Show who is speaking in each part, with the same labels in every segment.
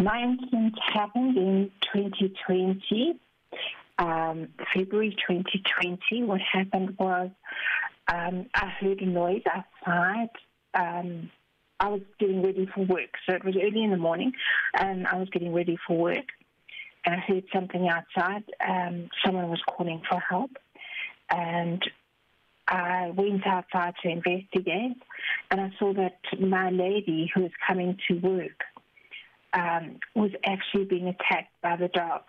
Speaker 1: My incident happened in 2020, um, February 2020. What happened was um, I heard a noise outside. Um, I was getting ready for work, so it was early in the morning, and I was getting ready for work. And I heard something outside. Um, someone was calling for help, and I went outside to investigate, and I saw that my lady who was coming to work um, was actually being attacked by the dog.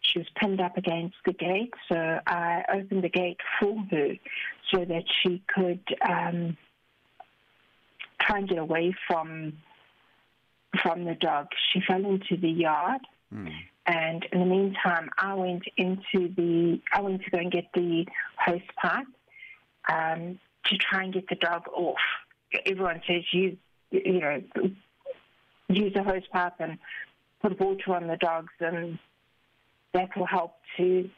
Speaker 1: She was pinned up against the gate, so I opened the gate for her so that she could um, try and get away from from the dog. She fell into the yard, mm. and in the meantime, I went into the I went to go and get the hose pipe um, to try and get the dog off. Everyone says you you know use a hose pipe and put water on the dogs, and that will help to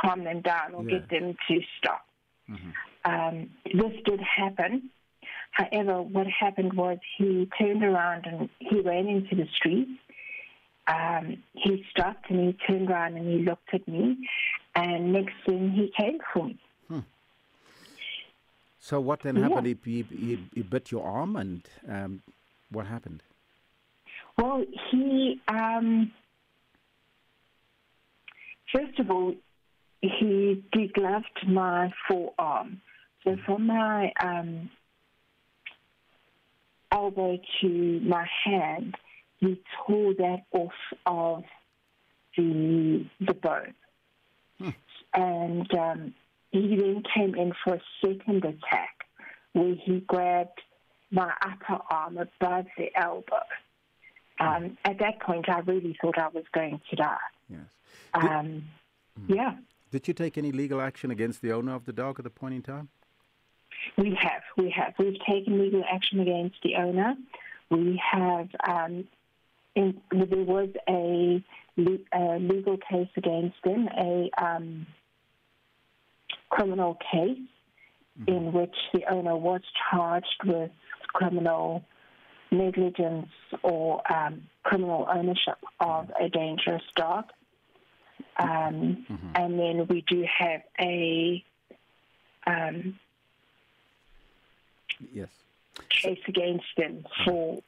Speaker 1: calm them down or yeah. get them to stop. Mm-hmm. Um, this did happen. However, what happened was he turned around and he ran into the street. Um, he stopped and he turned around and he looked at me, and next thing he came for me. Hmm.
Speaker 2: So what then happened? Yeah. He, he, he, bit your arm, and um, what happened?
Speaker 1: Well, he um, first of all he degloved my forearm. So from my um, elbow to my hand, he tore that off of the the bone, hmm. and um, he then came in for a second attack where he grabbed my upper arm above the elbow. Um, at that point, I really thought I was going to die. Yes. Um,
Speaker 2: mm. Yeah. Did you take any legal action against the owner of the dog at the point in time?
Speaker 1: We have. We have. We've taken legal action against the owner. We have. Um, in, there was a, a, legal case against him, a um, criminal case mm-hmm. in which the owner was charged with criminal negligence or um, criminal ownership of a dangerous dog. Um, mm-hmm. And then we do have a um,
Speaker 2: yes
Speaker 1: case against them for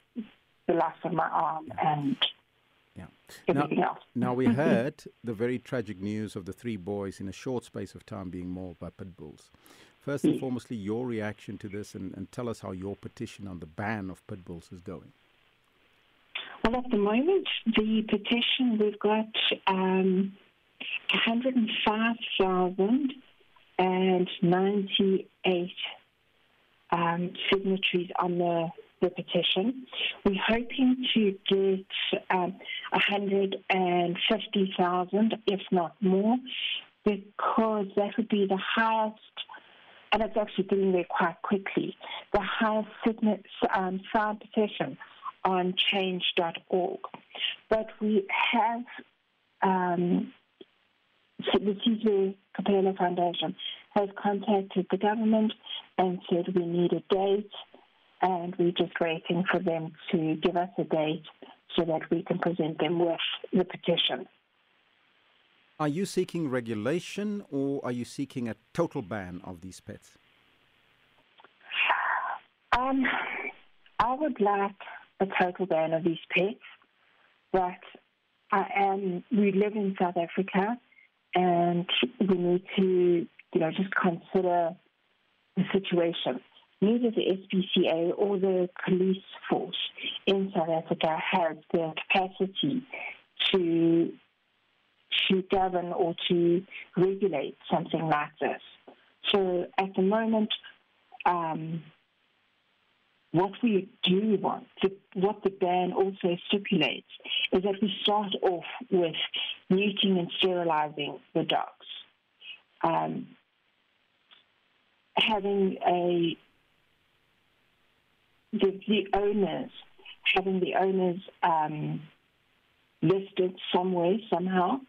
Speaker 1: the loss of my arm and yeah. everything
Speaker 2: now, now we heard the very tragic news of the three boys in a short space of time being mauled by pit bulls. First and foremostly, your reaction to this, and, and tell us how your petition on the ban of pit bulls is going.
Speaker 1: Well, at the moment, the petition we've got um, 105,098 um, signatories on the, the petition. We're hoping to get um, 150,000, if not more, because that would be the highest and it's actually getting there quite quickly. The highest sign, um, petition on change.org. But we have um, so the Sizwe Kapela Foundation has contacted the government and said we need a date, and we're just waiting for them to give us a date so that we can present them with the petition.
Speaker 2: Are you seeking regulation or are you seeking a total ban of these pets?
Speaker 1: Um, I would like a total ban of these pets, but I am. We live in South Africa, and we need to, you know, just consider the situation. Neither the SPCA or the police force in South Africa has the capacity to to govern or to regulate something like this. So at the moment, um, what we do want, to, what the ban also stipulates, is that we start off with neuting and sterilizing the dogs. Um, having a the, the, owners, having the owners um, listed somewhere somehow,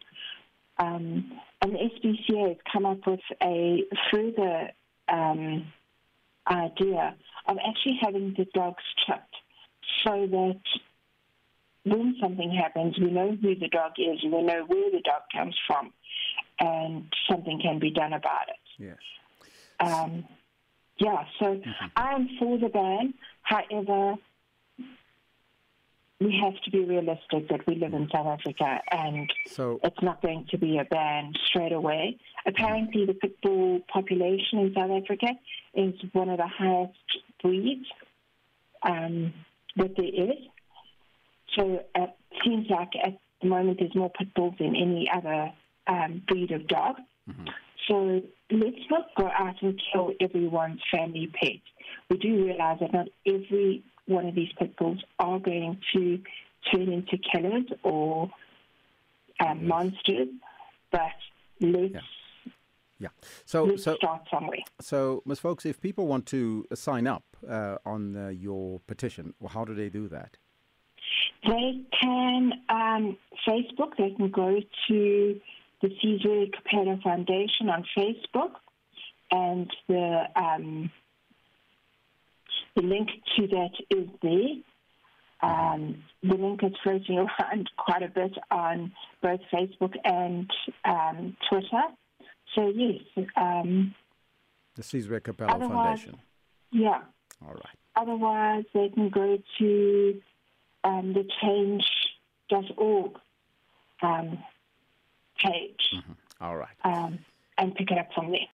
Speaker 1: um, and the SPCA has come up with a further um, idea of actually having the dogs chipped so that when something happens, we know who the dog is, we know where the dog comes from, and something can be done about it.
Speaker 2: Yes.
Speaker 1: Um, yeah, so mm-hmm. I am for the ban. However, we have to be realistic that we live in South Africa and so, it's not going to be a ban straight away. Apparently, the pit bull population in South Africa is one of the highest breeds um, that there is. So it seems like at the moment there's more pit bulls than any other um, breed of dog. Mm-hmm. So let's not go out and kill everyone's family pet. We do realize that not every one of these pit bulls are going to turn into killers or um, monsters, but let's.
Speaker 2: Yeah. Yeah. So,
Speaker 1: let's
Speaker 2: so
Speaker 1: start somewhere.
Speaker 2: So, Ms. Folks, if people want to sign up uh, on uh, your petition, well, how do they do that?
Speaker 1: They can um, Facebook. They can go to the Sizwe Kapela Foundation on Facebook, and the um, the link to that is there. Um, the link is floating around quite a bit on both Facebook and um, Twitter. So yes, um,
Speaker 2: the Sizwe Kapela Foundation.
Speaker 1: Yeah.
Speaker 2: All right.
Speaker 1: Otherwise, they can go to um, the change.org um, page.
Speaker 2: Mm-hmm. All right.
Speaker 1: Um, and pick it up from there.